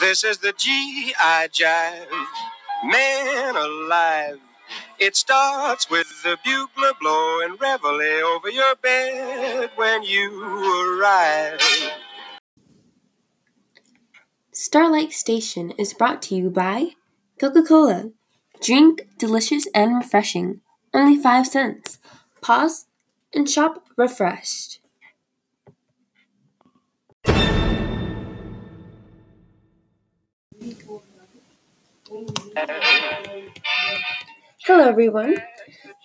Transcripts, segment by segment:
This is the G.I. Jive. Man alive. It starts with the bugler blowing reveille over your bed when you arrive. Starlight Station is brought to you by Coca Cola. Drink delicious and refreshing. Only 5 cents. Pause and shop refreshed. Hello, everyone.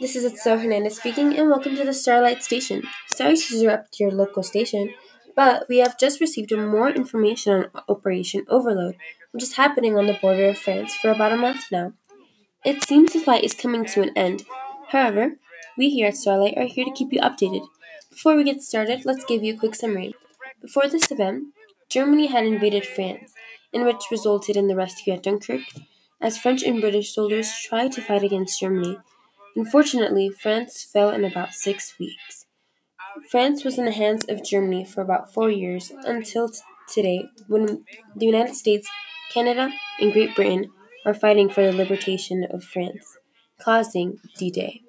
This is Itzel Hernandez speaking, and welcome to the Starlight Station. Sorry to interrupt your local station, but we have just received more information on Operation Overlord, which is happening on the border of France for about a month now. It seems the fight is coming to an end. However, we here at Starlight are here to keep you updated. Before we get started, let's give you a quick summary. Before this event, Germany had invaded France, in which resulted in the rescue at Dunkirk, as French and British soldiers tried to fight against Germany. Unfortunately, France fell in about six weeks. France was in the hands of Germany for about four years until t- today, when the United States, Canada, and Great Britain are fighting for the liberation of France, causing D Day.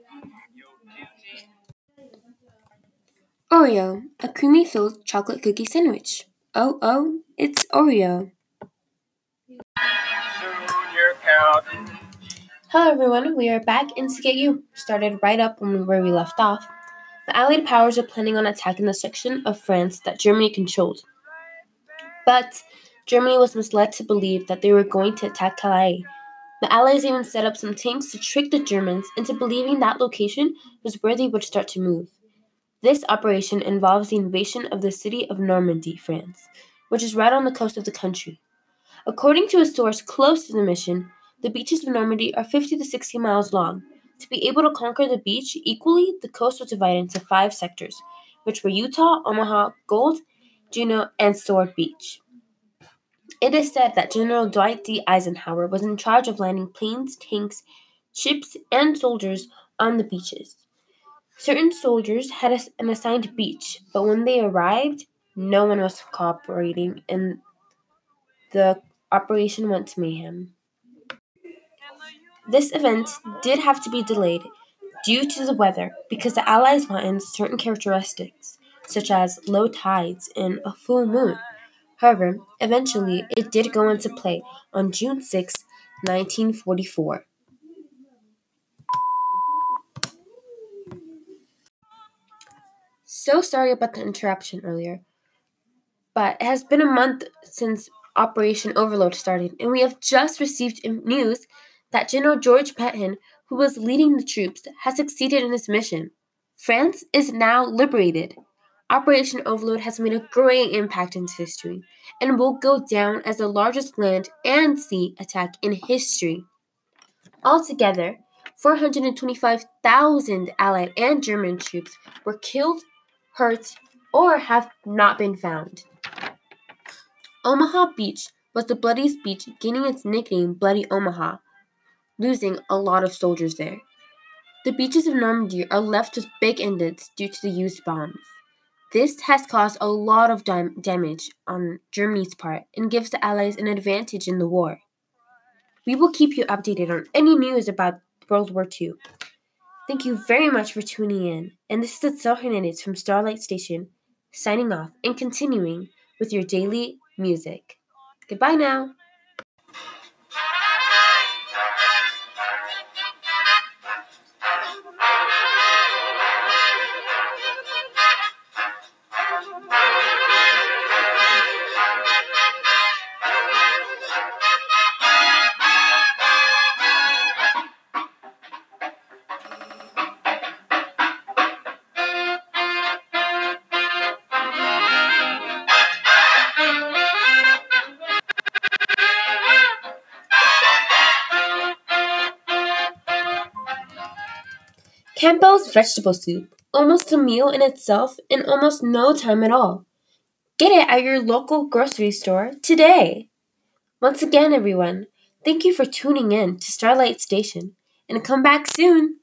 Oreo, a creamy filled chocolate cookie sandwich. Oh, oh, it's Oreo. Hello, everyone. We are back in to get you started right up where we left off. The Allied powers are planning on attacking the section of France that Germany controlled. But Germany was misled to believe that they were going to attack Calais. The Allies even set up some tanks to trick the Germans into believing that location was where they would start to move. This operation involves the invasion of the city of Normandy, France, which is right on the coast of the country. According to a source close to the mission, the beaches of Normandy are 50 to 60 miles long. To be able to conquer the beach equally, the coast was divided into five sectors, which were Utah, Omaha, Gold, Juno, and Sword Beach. It is said that General Dwight D. Eisenhower was in charge of landing planes, tanks, ships, and soldiers on the beaches. Certain soldiers had an assigned beach, but when they arrived, no one was cooperating, and the operation went to mayhem. This event did have to be delayed due to the weather because the Allies wanted certain characteristics, such as low tides and a full moon. However, eventually it did go into play on June 6, 1944. So sorry about the interruption earlier, but it has been a month since Operation Overlord started, and we have just received news that General George Petain, who was leading the troops, has succeeded in his mission. France is now liberated. Operation Overlord has made a great impact into history and will go down as the largest land and sea attack in history. Altogether, 425,000 Allied and German troops were killed, hurt, or have not been found. Omaha Beach was the bloodiest beach, gaining its nickname Bloody Omaha losing a lot of soldiers there. The beaches of Normandy are left with big indents due to the used bombs. This has caused a lot of dam- damage on Germany's part and gives the Allies an advantage in the war. We will keep you updated on any news about World War II. Thank you very much for tuning in, and this is Itzel Hernandez from Starlight Station, signing off and continuing with your daily music. Goodbye now. Campbell's vegetable soup, almost a meal in itself in almost no time at all. Get it at your local grocery store today. Once again, everyone, thank you for tuning in to Starlight Station and come back soon.